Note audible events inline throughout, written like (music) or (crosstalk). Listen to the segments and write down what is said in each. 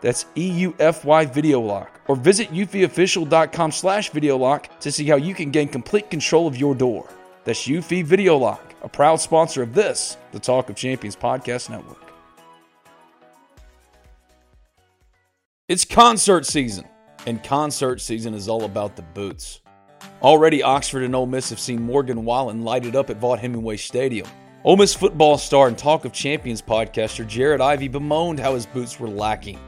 That's EUFY Video Lock. Or visit eufyofficial.com slash video lock to see how you can gain complete control of your door. That's Eufy Video Lock, a proud sponsor of this, the Talk of Champions Podcast Network. It's concert season, and concert season is all about the boots. Already, Oxford and Ole Miss have seen Morgan Wallen light it up at Vaught Hemingway Stadium. Ole Miss football star and Talk of Champions podcaster Jared Ivey bemoaned how his boots were lacking.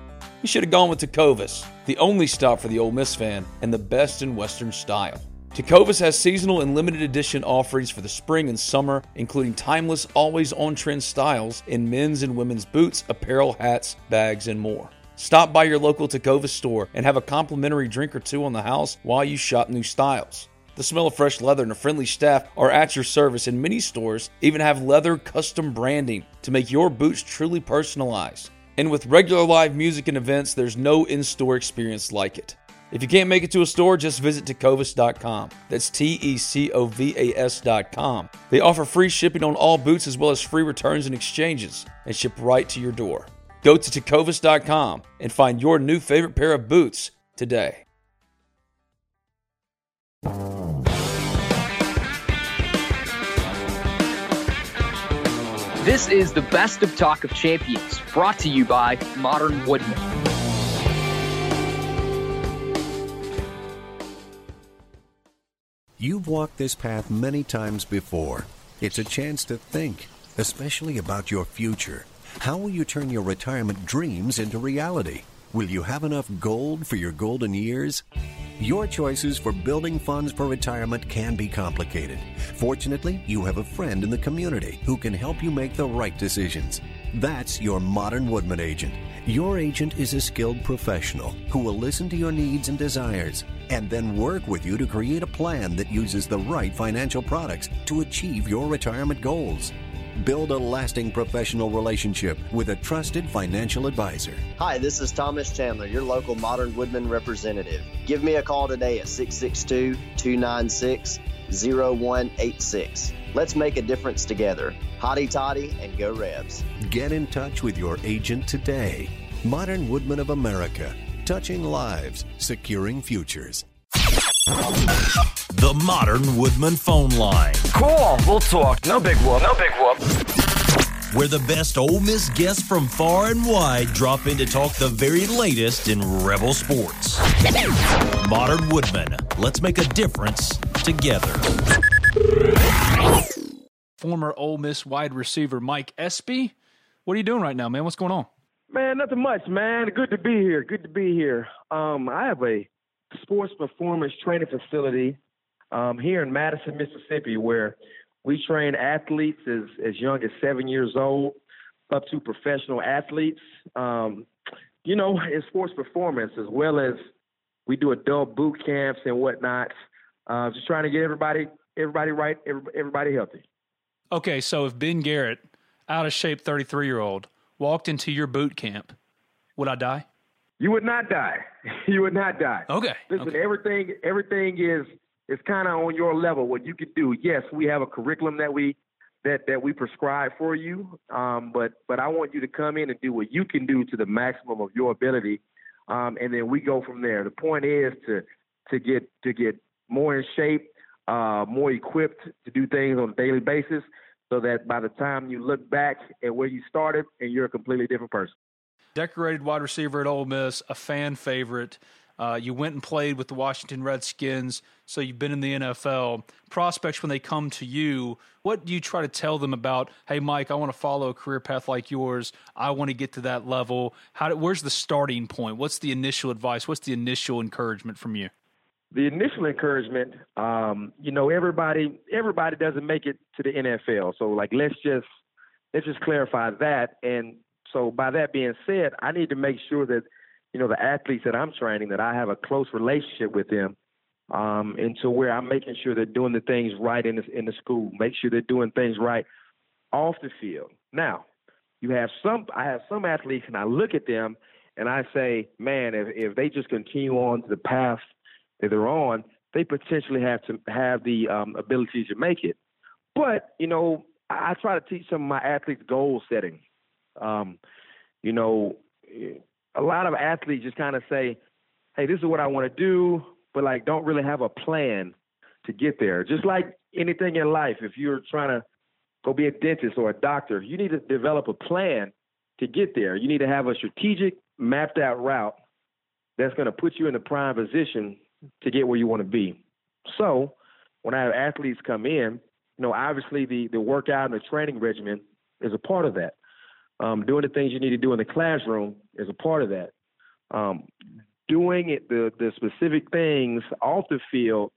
He should have gone with Tecovas, the only stop for the Ole Miss fan and the best in Western style. Tecovas has seasonal and limited edition offerings for the spring and summer, including timeless, always on trend styles in men's and women's boots, apparel, hats, bags, and more. Stop by your local Tecovas store and have a complimentary drink or two on the house while you shop new styles. The smell of fresh leather and a friendly staff are at your service, and many stores even have leather custom branding to make your boots truly personalized. And with regular live music and events, there's no in store experience like it. If you can't make it to a store, just visit tecovas.com. That's T E C O V A S.com. They offer free shipping on all boots as well as free returns and exchanges and ship right to your door. Go to tecovas.com and find your new favorite pair of boots today. This is the best of Talk of Champions, brought to you by Modern Woodmen. You've walked this path many times before. It's a chance to think, especially about your future. How will you turn your retirement dreams into reality? Will you have enough gold for your golden years? Your choices for building funds for retirement can be complicated. Fortunately, you have a friend in the community who can help you make the right decisions. That's your Modern Woodmen agent. Your agent is a skilled professional who will listen to your needs and desires and then work with you to create a plan that uses the right financial products to achieve your retirement goals. Build a lasting professional relationship with a trusted financial advisor. Hi, this is Thomas Chandler, your local Modern Woodmen representative. Give me a call today at 662 296 0186. Let's make a difference together. Hotty toddy and go Rebs. Get in touch with your agent today. Modern Woodmen of America, touching lives, securing futures. The Modern Woodmen phone line. Cool, we'll talk. No big whoop. No big whoop. Where the best Ole Miss guests from far and wide drop in to talk the very latest in Rebel sports. Modern Woodmen. Let's make a difference together. Former Ole Miss wide receiver Mike Espy. What are you doing right now, man? What's going on? Man, nothing much, man. Good to be here. Good to be here. Um, I have a sports performance training facility um, here in Madison, Mississippi, where we train athletes as, as young as seven years old up to professional athletes. Um, you know, in sports performance, as well as we do adult boot camps and whatnot. Uh, just trying to get everybody, everybody right, everybody healthy. Okay, so if Ben Garrett, out of shape, thirty-three year old, walked into your boot camp, would I die? You would not die. (laughs) you would not die. Okay. Listen, okay. everything everything is is kind of on your level. What you could do. Yes, we have a curriculum that we that that we prescribe for you. Um, but but I want you to come in and do what you can do to the maximum of your ability, um, and then we go from there. The point is to to get to get more in shape, uh, more equipped to do things on a daily basis, so that by the time you look back at where you started, and you're a completely different person decorated wide receiver at Ole Miss, a fan favorite. Uh, you went and played with the Washington Redskins, so you've been in the NFL. Prospects, when they come to you, what do you try to tell them about? Hey, Mike, I want to follow a career path like yours. I want to get to that level. How? Do, where's the starting point? What's the initial advice? What's the initial encouragement from you? The initial encouragement, um, you know, everybody everybody doesn't make it to the NFL. So, like, let's just let's just clarify that. And so, by that being said, I need to make sure that you know, the athletes that I'm training, that I have a close relationship with them, um, and to where I'm making sure they're doing the things right in the, in the school, make sure they're doing things right off the field. Now, you have some, I have some athletes, and I look at them and I say, man, if, if they just continue on to the path that they're on, they potentially have to have the um, ability to make it. But you know, I, I try to teach some of my athletes goal setting. Um, you know, a lot of athletes just kind of say, "Hey, this is what I want to do," but like don't really have a plan to get there. Just like anything in life, if you're trying to go be a dentist or a doctor, you need to develop a plan to get there. You need to have a strategic, mapped out route that's going to put you in the prime position to get where you want to be. So, when I have athletes come in, you know, obviously the the workout and the training regimen is a part of that. Um, doing the things you need to do in the classroom is a part of that. Um, doing it, the the specific things off the field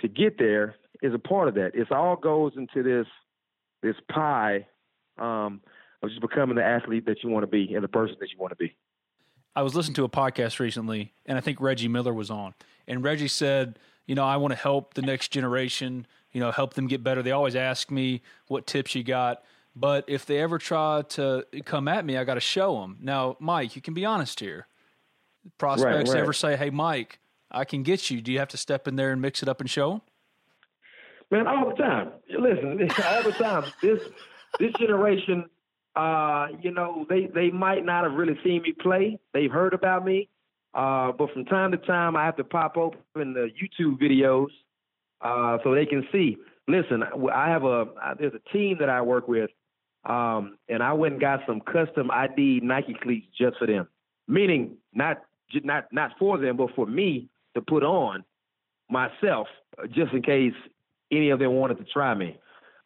to get there is a part of that. It all goes into this this pie um, of just becoming the athlete that you want to be and the person that you want to be. I was listening to a podcast recently, and I think Reggie Miller was on, and Reggie said, "You know, I want to help the next generation. You know, help them get better. They always ask me what tips you got." But if they ever try to come at me, I got to show them. Now, Mike, you can be honest here. Prospects right, right. ever say, "Hey, Mike, I can get you." Do you have to step in there and mix it up and show them? Man, all the time. Listen, (laughs) all the time. This this generation, uh, you know, they they might not have really seen me play. They've heard about me, uh, but from time to time, I have to pop open the YouTube videos uh, so they can see. Listen, I have a there's a team that I work with um, and I went and got some custom ID Nike cleats just for them. Meaning not not not for them, but for me to put on myself, uh, just in case any of them wanted to try me.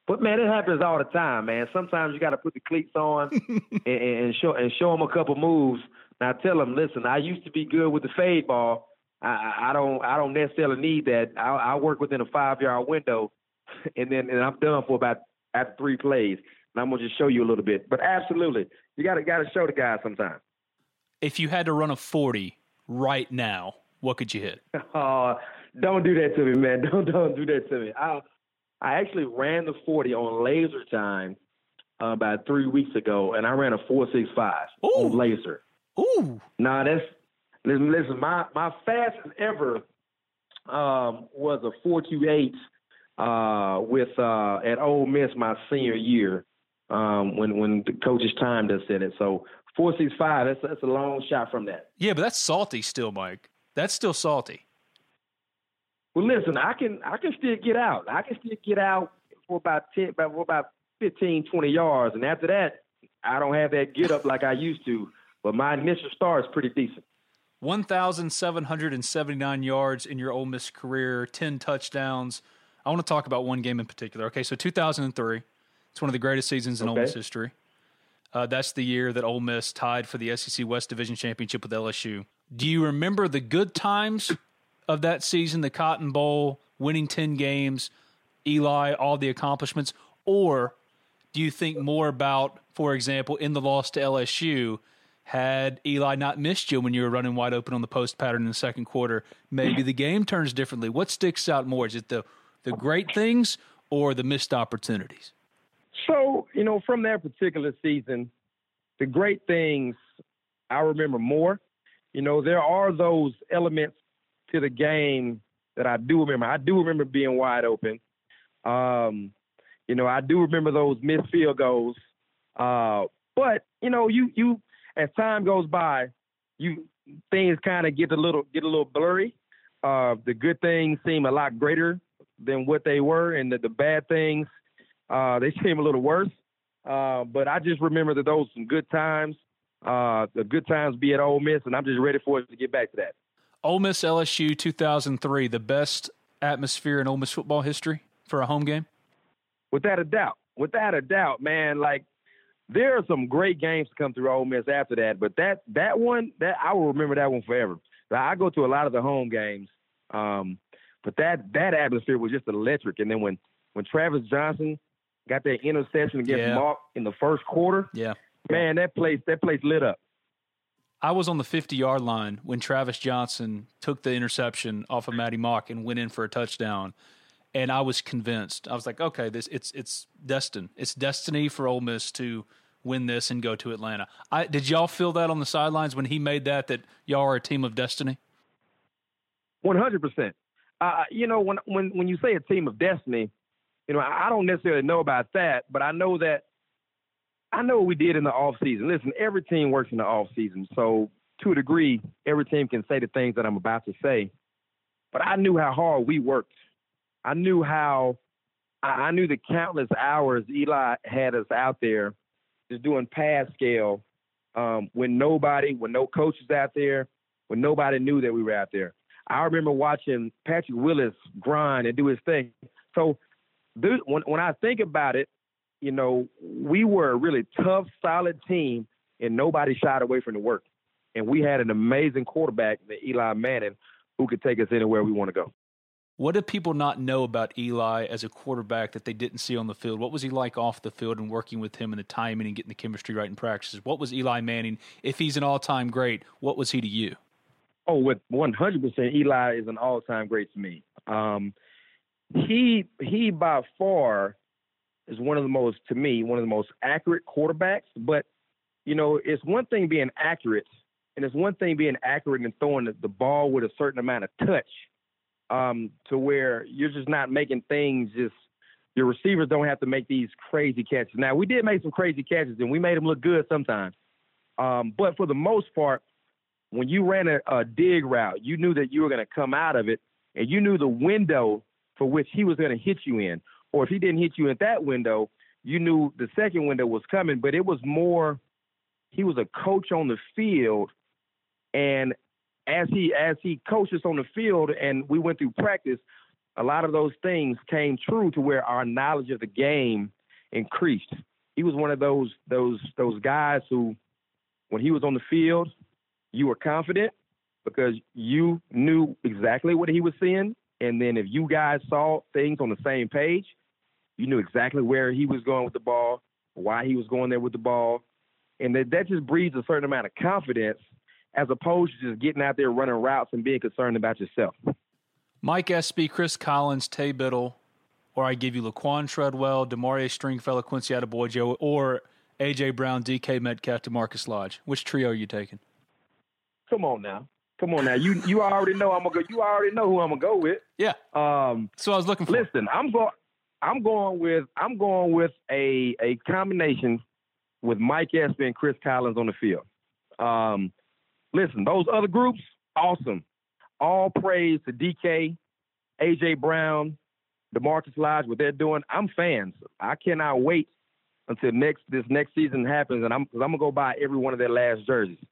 But man, it happens all the time, man. Sometimes you got to put the cleats on (laughs) and, and, show and show them a couple moves. Now tell them, listen, I used to be good with the fade ball. I, I don't I don't necessarily need that. I, I work within a five yard window, (laughs) and then and I'm done for about after three plays and I'm gonna just show you a little bit. But absolutely, you gotta gotta show the guy sometimes. If you had to run a 40 right now, what could you hit? (laughs) Oh, don't do that to me, man. (laughs) Don't don't do that to me. I I actually ran the 40 on laser time uh, about three weeks ago, and I ran a 4.65 on laser. Ooh. Nah, that's listen. Listen, my my fastest ever um, was a 4.28 uh, with uh, at Ole Miss my senior year um, when when the coach's time does set it. So four six five. That's that's a long shot from that. Yeah, but that's salty still, Mike. That's still salty. Well, listen, I can I can still get out. I can still get out for about ten, about for about 15, 20 yards, and after that, I don't have that get up like I used to. But my initial start is pretty decent. 1,779 yards in your Ole Miss career, 10 touchdowns. I want to talk about one game in particular. Okay, so 2003, it's one of the greatest seasons in okay. Ole Miss history. Uh, that's the year that Ole Miss tied for the SEC West Division Championship with LSU. Do you remember the good times of that season, the Cotton Bowl, winning 10 games, Eli, all the accomplishments? Or do you think more about, for example, in the loss to LSU, had Eli not missed you when you were running wide open on the post pattern in the second quarter, maybe the game turns differently? What sticks out more? Is it the, the great things or the missed opportunities? So, you know, from that particular season, the great things I remember more. You know, there are those elements to the game that I do remember. I do remember being wide open. Um, you know, I do remember those missed field goals. Uh, but you know, you you as time goes by, you things kind of get a little get a little blurry. Uh, the good things seem a lot greater than what they were, and the, the bad things uh, they (laughs) seem a little worse. Uh, but I just remember that those some good times. Uh, the good times be at Ole Miss, and I'm just ready for it to get back to that. Ole Miss LSU 2003, the best atmosphere in Ole Miss football history for a home game? Without a doubt. Without a doubt, man. Like there are some great games to come through Ole Miss after that, but that that one, that I will remember that one forever. I go to a lot of the home games, um, but that that atmosphere was just electric. And then when when Travis Johnson got that interception against Yeah. Mauck in the first quarter, Yeah. man, that place that place lit up. I was on the 50 yard line when Travis Johnson took the interception off of Matty Mauck and went in for a touchdown. And I was convinced. I was like, okay, this it's it's destined. It's destiny for Ole Miss to win this and go to Atlanta. I did y'all feel that on the sidelines when he made that that y'all are a team of destiny? One hundred percent. Uh, You know, when when when you say a team of destiny, you know, I don't necessarily know about that, but I know that I know what we did in the off season. Listen, every team works in the off season, so to a degree, every team can say the things that I'm about to say. But I knew how hard we worked. I knew how I I knew the countless hours Eli had us out there just doing pass scale um, when nobody, when no coaches out there, when nobody knew that we were out there. I remember watching Patrick Willis grind and do his thing. So, dude, when when I think about it, you know, we were a really tough, solid team, and nobody shied away from the work. And we had an amazing quarterback, Eli Manning, who could take us anywhere we want to go. What did people not know about Eli as a quarterback that they didn't see on the field? What was he like off the field and working with him and the timing and getting the chemistry right in practices? What was Eli Manning? If he's an all time great, what was he to you? Oh, with 100%, Eli is an all-time great to me. Um, he he by far is one of the most to me one of the most accurate quarterbacks. But you know, it's one thing being accurate, and it's one thing being accurate and throwing the, the ball with a certain amount of touch, um, to where you're just not making things just. Your receivers don't have to make these crazy catches. Now we did make some crazy catches, and we made them look good sometimes. Um, but for the most part, when you ran a, a dig route, you knew that you were going to come out of it, and you knew the window for which he was going to hit you in. Or if he didn't hit you in that window, you knew the second window was coming. But it was more, he was a coach on the field, and as he as he coached us on the field, and we went through practice, a lot of those things came true to where our knowledge of the game increased. He was one of those those those guys who, when he was on the field, you were confident because you knew exactly what he was seeing. And then if you guys saw things on the same page, you knew exactly where he was going with the ball, why he was going there with the ball. And that, that just breeds a certain amount of confidence as opposed to just getting out there running routes and being concerned about yourself. Mike Espy, Chris Collins, Taye Biddle, or I give you Laquan Treadwell, Damore'ea Stringfellow, Quincy Adeboyejo, or AJ Brown, DK Metcalf, DaMarkus Lodge. Which trio are you taking? Come on now. Come on now. You you already know I'm gonna go you already know who I'm gonna go with. Yeah. Um so I was looking for Listen, I'm going I'm going with I'm going with a a combination with Mike Espy and Chris Collins on the field. Um listen, those other groups, awesome. All praise to DK, AJ Brown, DaMarkus Lodge, what they're doing. I'm fans. I cannot wait until next this next season happens, and I'm cause I'm gonna go buy every one of their last jerseys.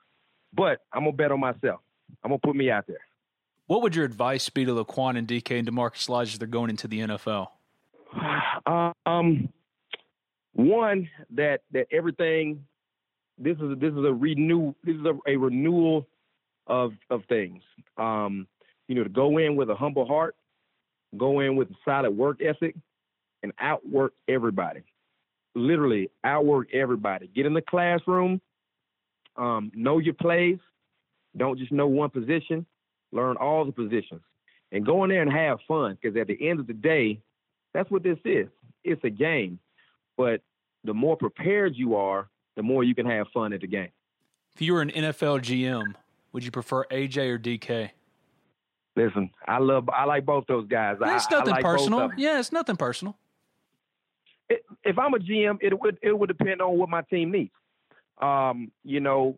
But I'm gonna bet on myself. I'm gonna put me out there. What would your advice be to Laquan and DK and DaMarkus Lodge as they're going into the NFL? (sighs) Um, one that that everything. This is this is a renew. This is a, a renewal of of things. Um, you know, to go in with a humble heart, go in with a solid work ethic, and outwork everybody. Literally outwork everybody. Get in the classroom. Um, know your plays. Don't just know one position. Learn all the positions, and go in there and have fun. Because at the end of the day, that's what this is. It's a game. But the more prepared you are, the more you can have fun at the game. If you were an NFL GM, would you prefer AJ or DK? Listen, I love, I like both those guys. I- It's I nothing like personal. Yeah, it's nothing personal. It- if I'm a GM, it would it would depend on what my team needs. Um, you know,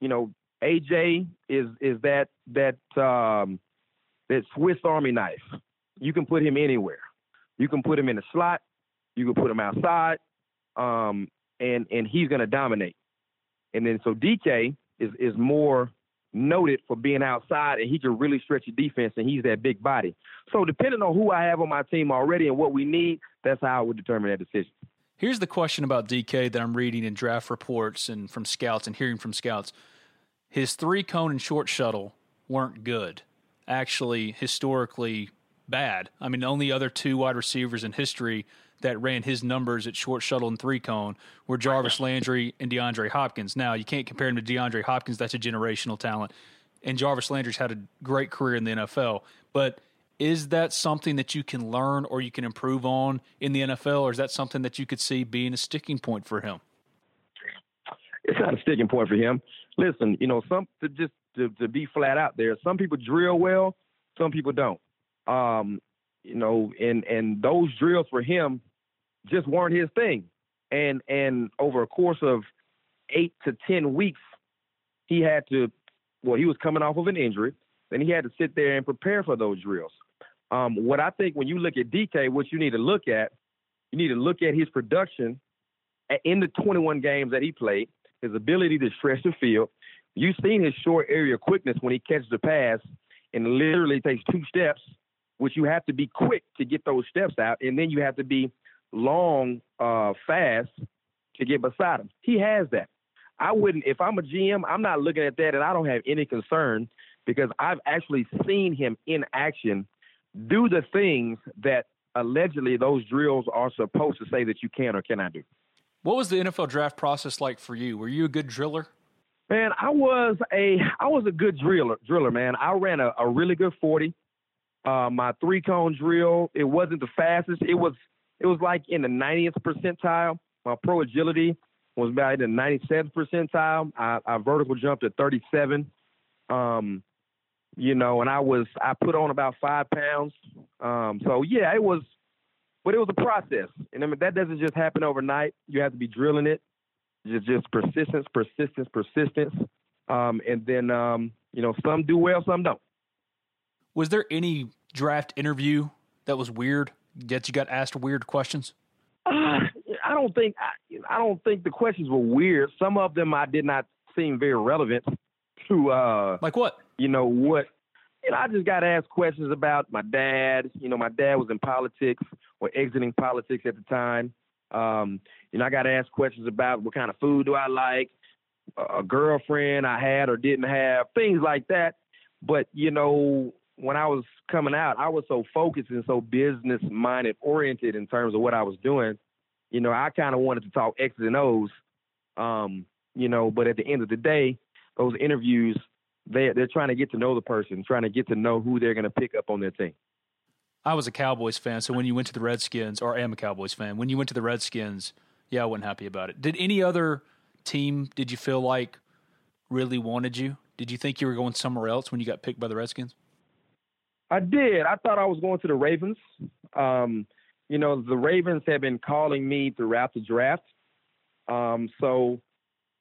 you know, AJ is is that that um, that Swiss Army knife. You can put him anywhere. You can put him in the slot. You can put him outside, um, and and he's going to dominate. And then so DK is is more noted for being outside and he can really stretch the defense and he's that big body. So depending on who I have on my team already and what we need, that's how I would determine that decision. Here's the question about DK that I'm reading in draft reports and from scouts and hearing from scouts. His three cone and short shuttle weren't good. Actually, historically bad. I mean, the only other two wide receivers in history that ran his numbers at short shuttle and three cone were Jarvis (laughs) Landry and DeAndre Hopkins. Now, you can't compare him to DeAndre Hopkins, that's a generational talent. And Jarvis Landry's had a great career in the NFL. But is that something that you can learn or you can improve on in the NFL, or is that something that you could see being a sticking point for him? It's not a sticking point for him. Listen, you know, some to just to, to be flat out there, some people drill well, some people don't. Um, you know, and and those drills for him just weren't his thing. And and over a course of eight to ten weeks, he had to. Well, he was coming off of an injury. Then he had to sit there and prepare for those drills. Um, what I think when you look at DK, what you need to look at, you need to look at his production in the 21 games that he played, his ability to stretch the field. You've seen his short area quickness when he catches the pass and literally takes two steps, which you have to be quick to get those steps out, and then you have to be long, uh, fast to get beside him. He has that. I wouldn't, if I'm a GM, I'm not looking at that and I don't have any concern because I've actually seen him in action do the things that allegedly those drills are supposed to say that you can or cannot do. What was the NFL draft process like for you? Were you a good driller? Man, I was a I was a good driller driller, man. I ran a, a really good forty. Uh, my three cone drill, it wasn't the fastest. It was it was like in the 90th percentile. My pro agility was about in the 97th percentile. I, I vertical jumped at 37. Um, you know, and I was I put on about five pounds. Um, so yeah, it was, but it was a process, and I mean that doesn't just happen overnight. You have to be drilling it, just just persistence, persistence, persistence, um, and then um, you know some do well, some don't. Was there any draft interview that was weird? That you got asked weird questions? Uh, I don't think I, I don't think the questions were weird. Some of them I did not seem very relevant to. Uh, like what? you know what you know, I just got asked questions about my dad. You know, my dad was in politics or exiting politics at the time. Um, you know, I got asked questions about what kind of food do I like, a girlfriend I had or didn't have, things like that. But, you know, when I was coming out, I was so focused and so business minded oriented in terms of what I was doing. You know, I kind of wanted to talk X's and O's. Um, you know, but at the end of the day, those interviews they they're trying to get to know the person, trying to get to know who they're going to pick up on their team. I was a Cowboys fan, so when you went to the Redskins, or I am a Cowboys fan, when you went to the Redskins, yeah, I wasn't happy about it. Did any other team? Did you feel like really wanted you? Did you think you were going somewhere else when you got picked by the Redskins? I did. I thought I was going to the Ravens. Um, you know, the Ravens have been calling me throughout the draft. Um, so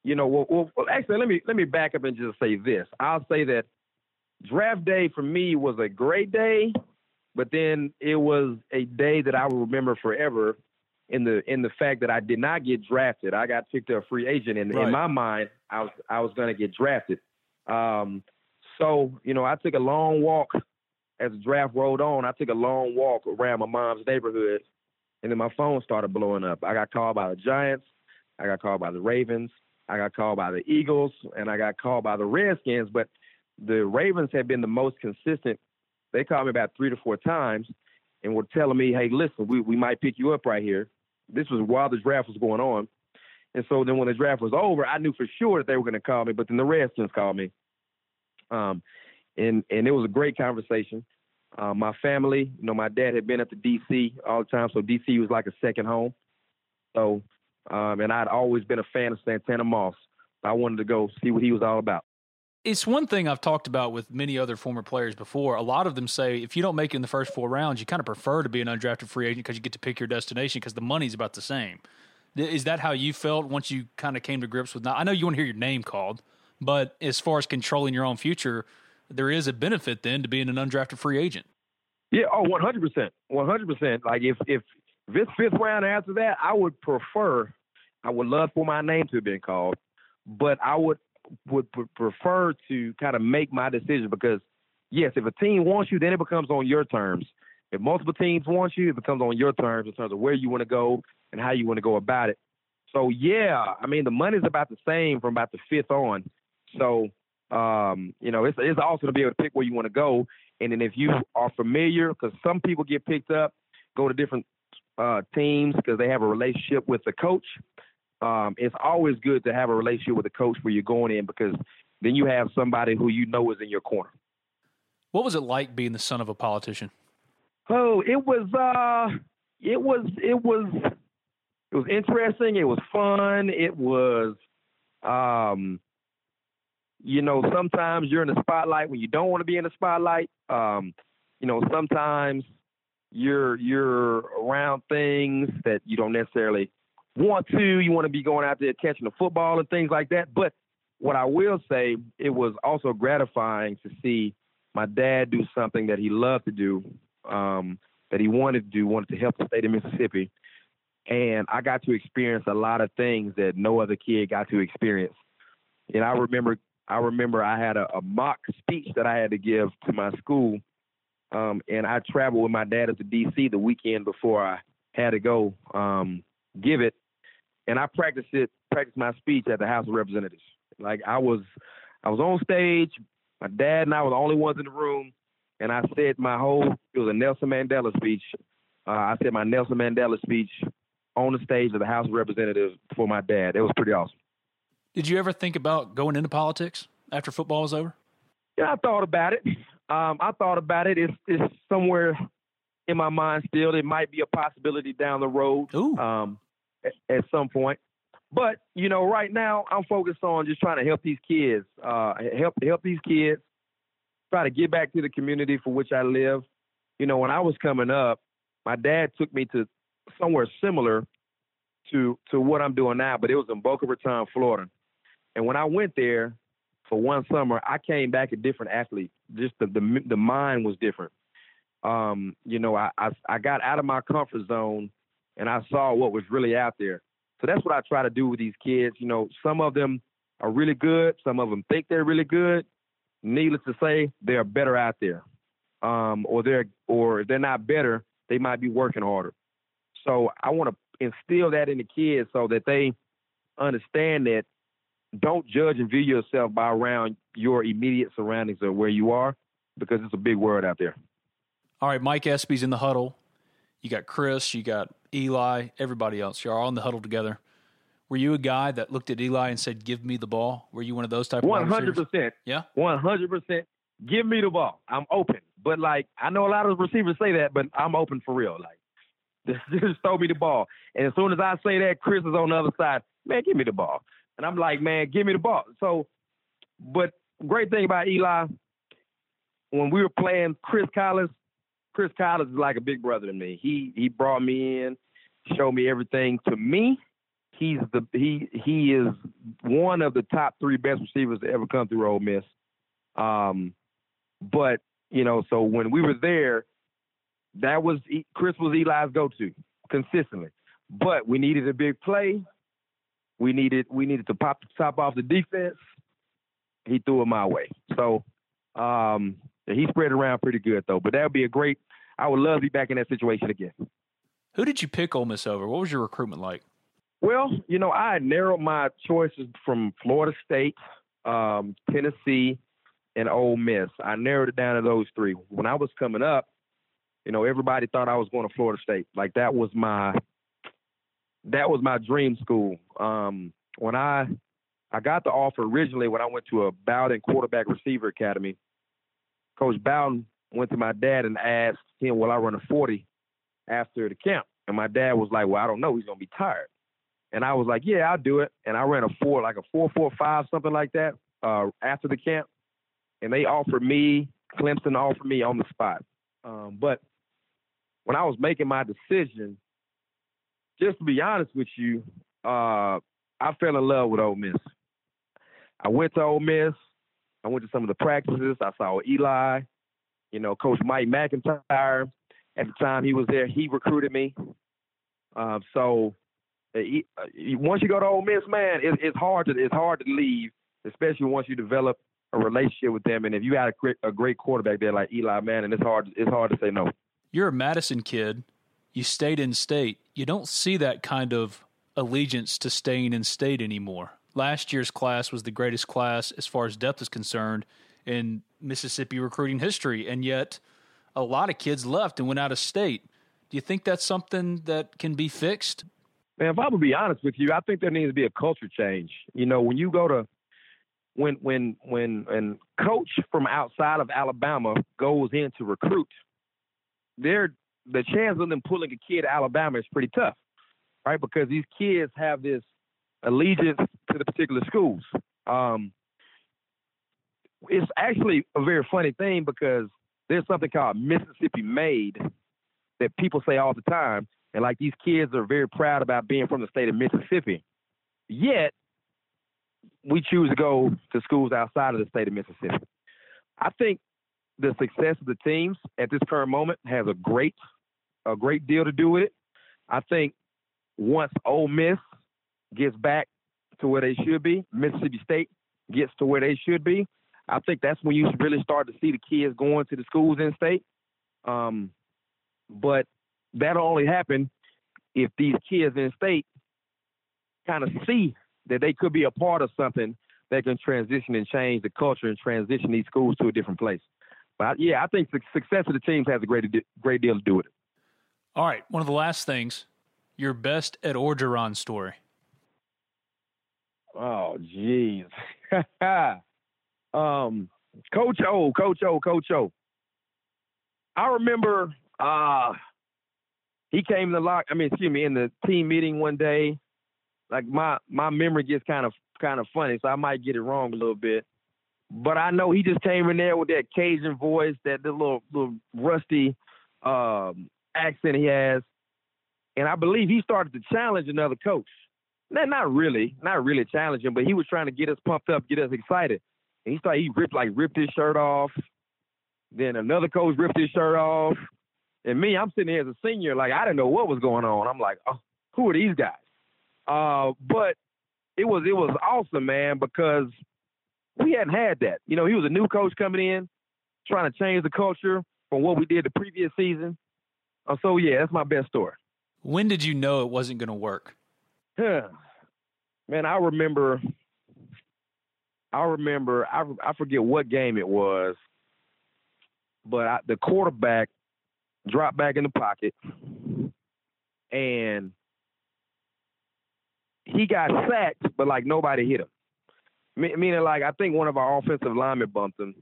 you know, well, well, well, actually, let me let me back up and just say this. I'll say that draft day for me was a great day, but then it was a day that I will remember forever in the in the fact that I did not get drafted. I got picked up free agent, and right. in my mind, I was I was going to get drafted. Um, so you know, I took a long walk as the draft rolled on. I took a long walk around my mom's neighborhood, and then my phone started blowing up. I got called by the Giants. I got called by the Ravens. I got called by the Eagles and I got called by the Redskins, but the Ravens have been the most consistent. They called me about three to four times and were telling me, hey, listen, we, we might pick you up right here. This was while the draft was going on. And so then when the draft was over, I knew for sure that they were going to call me, but then the Redskins called me. Um, and, and it was a great conversation. Uh, my family, you know, my dad had been at the DC all the time, so DC was like a second home. So um, and I'd always been a fan of Santana Moss. I wanted to go see what he was all about. It's one thing I've talked about with many other former players before. A lot of them say if you don't make it in the first four rounds, you kind of prefer to be an undrafted free agent because you get to pick your destination because the money's about the same. Is that how you felt once you kind of came to grips with? I know you want to hear your name called, but as far as controlling your own future, there is a benefit then to being an undrafted free agent. Yeah, oh, one hundred percent, one hundred percent. Like if if this fifth round after that, I would prefer I would love for my name to have been called, but I would would prefer to kind of make my decision because yes, if a team wants you, then it becomes on your terms. If multiple teams want you, it becomes on your terms in terms of where you want to go and how you want to go about it. So yeah, I mean the money's about the same from about the fifth on. So um, you know, it's it's also to be able to pick where you want to go. And then if you are familiar, because some people get picked up, go to different uh, teams because they have a relationship with the coach. Um, it's always good to have a relationship with a coach where you're going in because then you have somebody who you know is in your corner. What was it like being the son of a politician? Oh, it was uh it was it was it was interesting, it was fun, it was um you know, sometimes you're in the spotlight when you don't want to be in the spotlight. Um, you know, sometimes you're you're around things that you don't necessarily want to. You want to be going out there catching the football and things like that. But what I will say, it was also gratifying to see my dad do something that he loved to do, um, that he wanted to do, wanted to help the state of Mississippi. And I got to experience a lot of things that no other kid got to experience. And I remember, I remember I had a, a mock speech that I had to give to my school, um, and I traveled with my dad to D.C. the weekend before I had to go um, give it, and I practiced it, practiced my speech at the House of Representatives. Like I was, I was on stage my dad and I were the only ones in the room, and I said my whole it was a Nelson Mandela speech. Uh, I said my Nelson Mandela speech on the stage of the House of Representatives for my dad. It was pretty awesome. Did you ever think about going into politics after football was over? Yeah, I thought about it. Um, I thought about it. It's, it's somewhere in my mind still. It might be a possibility down the road um, at, at, some point. But you know, right now I'm focused on just trying to help these kids, uh, help help these kids, try to get back to the community for which I live. You know, when I was coming up, my dad took me to somewhere similar to to what I'm doing now, but it was in Boca Raton, Florida. And when I went there for one summer, I came back a different athlete. Just the the, the mind was different. Um, you know, I, I I got out of my comfort zone and I saw what was really out there. So that's what I try to do with these kids. You know, some of them are really good. Some of them think they're really good. Needless to say, they're better out there. Um, or they're or if they're not better, they might be working harder. So I want to instill that in the kids so that they understand that don't judge and view yourself by around your immediate surroundings or where you are because it's a big world out there. All right, Mike Espy's in the huddle. You got Chris, you got Eli, everybody else. You're all in the huddle together. Were you a guy that looked at Eli and said, "Give me the ball"? Were you one of those type of one hundred percent? Yeah, one hundred percent. Give me the ball. I'm open. But like I know a lot of receivers say that, but I'm open for real. Like (laughs) just throw me the ball. And as soon as I say that, Chris is on the other side. Man, give me the ball. And I'm like, man, give me the ball. So, but great thing about Eli, when we were playing Chris Collins, Chris Collins is like a big brother to me. He he brought me in showed me everything. To me, he's the he he is one of the top three best receivers to ever come through Ole Miss. Um, but you know, so when we were there, that was Chris was Eli's go-to consistently. But we needed a big play. We needed we needed to pop the top off the defense. He threw it my way. So um, he spread around pretty good though. But that would be a great. I would love to be back in that situation again. Who did you pick Ole Miss over? What was your recruitment like? Well, you know, I narrowed my choices from Florida State, um, Tennessee, and Ole Miss. I narrowed it down to those three. When I was coming up, you know, everybody thought I was going to Florida State. Like that was my that was my dream school. Um, when I I got the offer originally when I went to a Bowden quarterback receiver academy. Coach Bowden went to my dad and asked him, "Will I run a 40?" after the camp. And my dad was like, Well, I don't know. He's gonna be tired. And I was like, Yeah, I'll do it. And I ran a four, like a four four five, something like that, uh, after the camp. And they offered me, Clemson offered me on the spot. Um, but when I was making my decision, just to be honest with you, uh, I fell in love with Ole Miss. I went to Ole Miss. I went to some of the practices. I saw Eli, you know, Coach Mike MacIntyre, at the time he was there, he recruited me. Uh, so uh, he, uh, once you go to Ole Miss, man, it, it's hard to it's hard to leave, especially once you develop a relationship with them. And if you had a great, a great quarterback there like Eli Manning, it's hard it's hard to say no. You're a Madison kid. You stayed in state. You don't see that kind of allegiance to staying in state anymore. Last year's class was the greatest class as far as depth is concerned in Mississippi recruiting history, and yet a lot of kids left and went out of state. Do you think that's something that can be fixed? Man, if I would be honest with you, I think there needs to be a culture change. You know, when you go to when when when when coach from outside of Alabama goes in to recruit, there the chance of them pulling a kid to Alabama is pretty tough, right? Because these kids have this allegiance to the particular schools. Um, it's actually a very funny thing because there's something called Mississippi made that people say all the time. And like these kids are very proud about being from the state of Mississippi. Yet we choose to go to schools outside of the state of Mississippi. I think the success of the teams at this current moment has a great a great deal to do with it. I think once Ole Miss gets back to where they should be, Mississippi State gets to where they should be, I think that's when you really start to see the kids going to the schools in state. Um, but that'll only happen if these kids in state kind of see that they could be a part of something that can transition and change the culture and transition these schools to a different place. But yeah, I think the success of the teams has a great great deal to do with it. All right, one of the last things, your best at Orgeron story. Oh, jeez. (laughs) um, Coach O, Coach O, Coach O. I remember uh, he came in the lock. I mean, excuse me, in the team meeting one day. Like my my memory gets kind of kind of funny, so I might get it wrong a little bit. But I know he just came in there with that Cajun voice, that the little little rusty um, accent he has, and I believe he started to challenge another coach. Not not really, not really challenging, but he was trying to get us pumped up, get us excited. And he started he ripped like ripped his shirt off. Then another coach ripped his shirt off. And me, I'm sitting here as a senior, like I didn't know what was going on. I'm like, oh, who are these guys? Uh, but it was it was awesome, man, because we hadn't had that. You know, he was a new coach coming in, trying to change the culture from what we did the previous season. Uh, so yeah, that's my best story. When did you know it wasn't going to work? Huh. man, I remember. I remember. I I forget what game it was, but I, the quarterback dropped back in the pocket, and he got sacked, but like nobody hit him. Meaning, like I think one of our offensive linemen bumped him,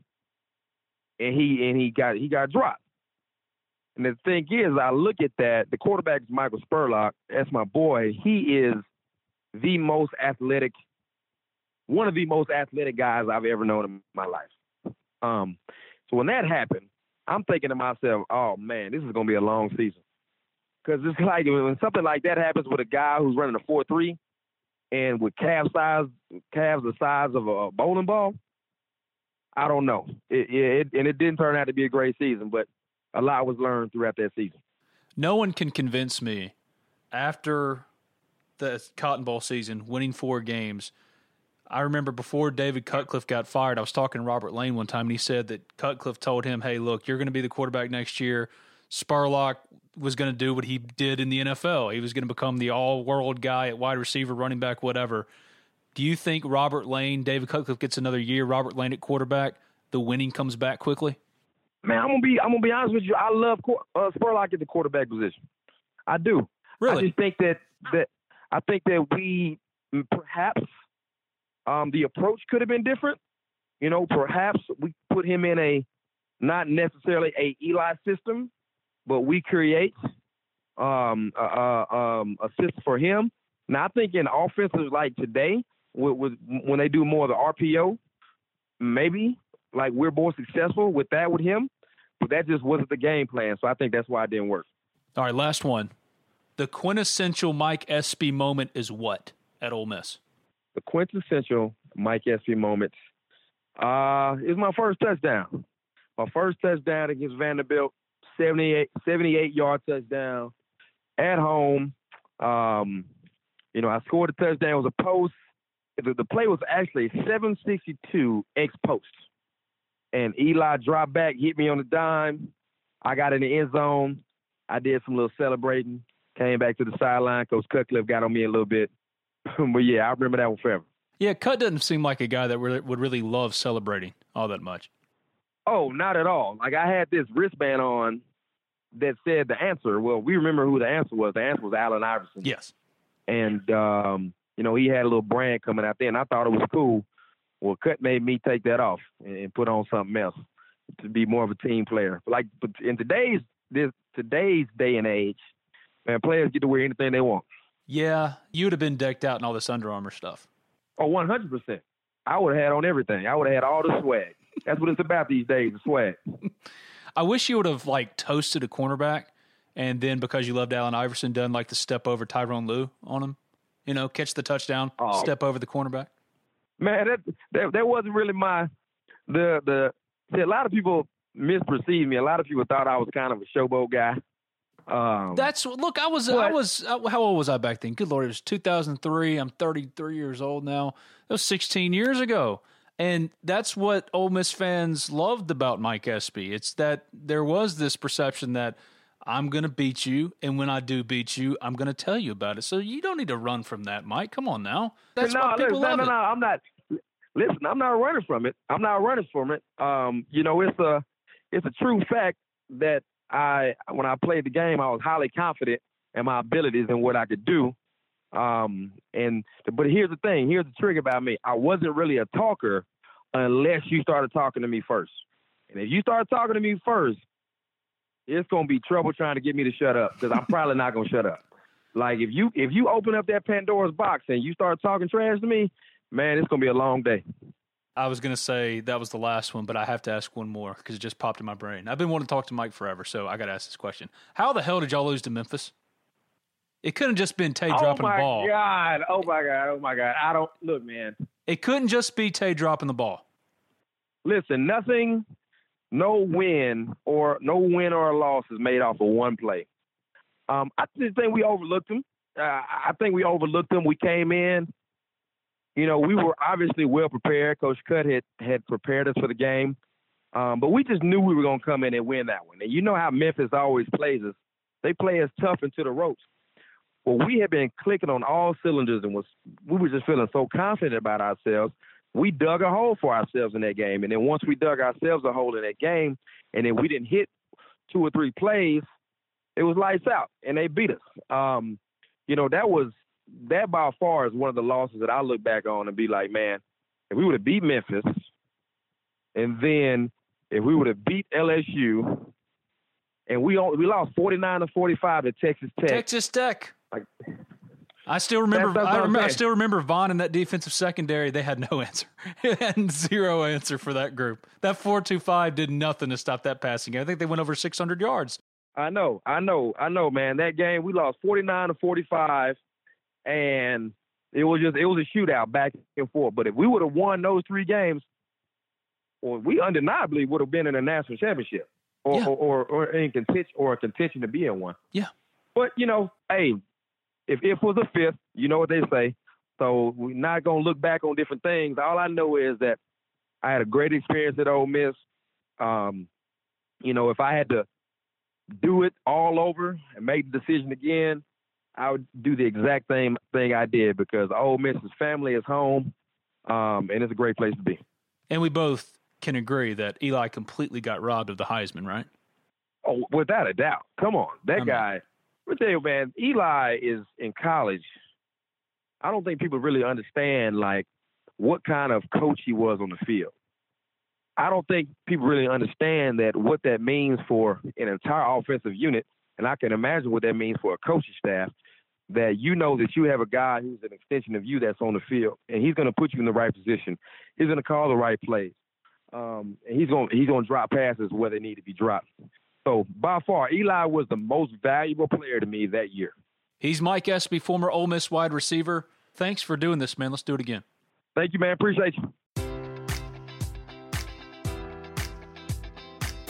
and he and he got he got dropped. And the thing is, I look at that. The quarterback is Michael Spurlock. That's my boy. He is the most athletic, one of the most athletic guys I've ever known in my life. Um, so when that happened, I'm thinking to myself, oh man, this is gonna be a long season. Cause it's like when something like that happens with a guy who's running a four three, and with calf size, calves the size of a bowling ball, I don't know. It, it, and it didn't turn out to be a great season, but a lot was learned throughout that season. No one can convince me after the Cotton Bowl season, winning four games. I remember before David Cutcliffe got fired, I was talking to Robert Lane one time, and he said that Cutcliffe told him, "Hey, look, you're going to be the quarterback next year. Spurlock was going to do what he did in the NFL. He was going to become the all-world guy at wide receiver, running back, whatever." Do you think Robert Lane, David Cutcliffe gets another year? Robert Lane at quarterback, the winning comes back quickly. Man, I'm gonna be I'm gonna be honest with you. I love uh, Spurlock at the quarterback position. I do. Really? I just think that that I think that we perhaps um, the approach could have been different. You know, perhaps we put him in a not necessarily a Eli system, but we create um, a, a, um, a system for him. Now, I think in offenses like today, with, with, when they do more of the RPO, maybe like we're more successful with that with him, but that just wasn't the game plan. So I think that's why it didn't work. All right, last one. The quintessential Mike Espy moment is what at Ole Miss? The quintessential Mike Espy moments. uh, is my first touchdown. My first touchdown against Vanderbilt, 78, 78 yard touchdown at home. Um, you know, I scored a touchdown. It was a post. the, the play was actually 762 X post. And Eli dropped back, hit me on the dime. I got in the end zone. I did some little celebrating. Came back to the sideline. Coach Cutcliffe got on me a little bit. (laughs) but yeah, I remember that one forever. Yeah, Cut doesn't seem like a guy that would really love celebrating all that much. Oh, not at all. Like I had this wristband on that said the answer. Well, we remember who the answer was. The answer was Allen Iverson. Yes. And um, you know, he had a little brand coming out there, and I thought it was cool. Well, Cut made me take that off and put on something else to be more of a team player. Like, but in today's this today's day and age, man, players get to wear anything they want. Yeah, you would have been decked out in all this Under Armour stuff. Oh, Oh, one hundred percent. I would have had on everything. I would have had all the swag. That's what it's about these days, the swag. I wish you would have like toasted a cornerback, and then because you loved Allen Iverson, done like the step over Tyronn Lue on him. You know, catch the touchdown, oh. step over the cornerback. Man, that, that that wasn't really my the the. See, a lot of people misperceived me. A lot of people thought I was kind of a showboat guy. Um, That's look. I was. But, I was. Uh, how old was I back then? Good lord, it was 2003. I'm 33 years old now. That was 16 years ago. And that's what Ole Miss fans loved about Mike Espy. It's that there was this perception that I'm going to beat you, and when I do beat you, I'm going to tell you about it. So you don't need to run from that, Mike. Come on now. That's no, why people no, love no, it. no. I'm not. Listen, I'm not running from it. I'm not running from it. Um, you know, it's a it's a true fact that I when I played the game, I was highly confident in my abilities and what I could do. Um, and but here's the thing. Here's the trick about me. I wasn't really a talker unless you started talking to me first. And if you start talking to me first, it's gonna be trouble trying to get me to shut up because I'm probably not gonna shut up. Like if you if you open up that Pandora's box and you start talking trash to me, man, it's gonna be a long day. I was gonna say that was the last one, but I have to ask one more because it just popped in my brain. I've been wanting to talk to Mike forever, so I got to ask this question: How the hell did y'all lose to Memphis? It couldn't just been Taye dropping the ball. Oh my god! Oh my god! Oh my god! I don't look, man. It couldn't just be Taye dropping the ball. Listen, nothing, no win or no win or a loss is made off of one play. Um, I just think we overlooked them. Uh, I think we overlooked them. We came in, you know, we were obviously well prepared. Coach Cut had had prepared us for the game, um, but we just knew we were going to come in and win that one. And you know how Memphis always plays us; they play us tough into the ropes. Well, we had been clicking on all cylinders and was we were just feeling so confident about ourselves. We dug a hole for ourselves in that game, and then once we dug ourselves a hole in that game, and then we didn't hit two or three plays, it was lights out, and they beat us. Um, you know that was that by far is one of the losses that I look back on and be like, man, if we would have beat Memphis, and then if we would have beat LSU, and we we lost forty nine to forty five at Texas Tech. Texas Tech. Like, I still remember. That's, that's I, remember I, still remember Vaughn in that defensive secondary. They had no (laughs) answer. and zero answer for that group. That four two five did nothing to stop that passing. Game. I think they went over six hundred yards. I know, I know, I know, man. That game we lost forty nine to forty five, and it was just it was a shootout back and forth. But if we would have won those three games, well, we undeniably would have been in a national championship, or yeah. or, or, or in contention or a contention to be in one. Yeah. But you know, hey, if if was a fifth, you know what they say. So we're not gonna look back on different things. All I know is that I had a great experience at Ole Miss. Um, you know, if I had to do it all over and make the decision again, I would do the exact same thing I did because Ole Miss's family is home, um, and it's a great place to be. And we both can agree that Eli completely got robbed of the Heisman, right? Oh, without a doubt. Come on, that I guy. Let me tell you, man. Eli is in college. I don't think people really understand like what kind of coach he was on the field. I don't think people really understand that what that means for an entire offensive unit, and I can imagine what that means for a coaching staff. That you know that you have a guy who's an extension of you that's on the field, and he's going to put you in the right position. He's going to call the right plays, um, and he's going he's going to drop passes where they need to be dropped. So by far, Eli was the most valuable player to me that year. He's Mike Espy, former Ole Miss wide receiver. Thanks for doing this, man. Let's do it again. Thank you, man. Appreciate you.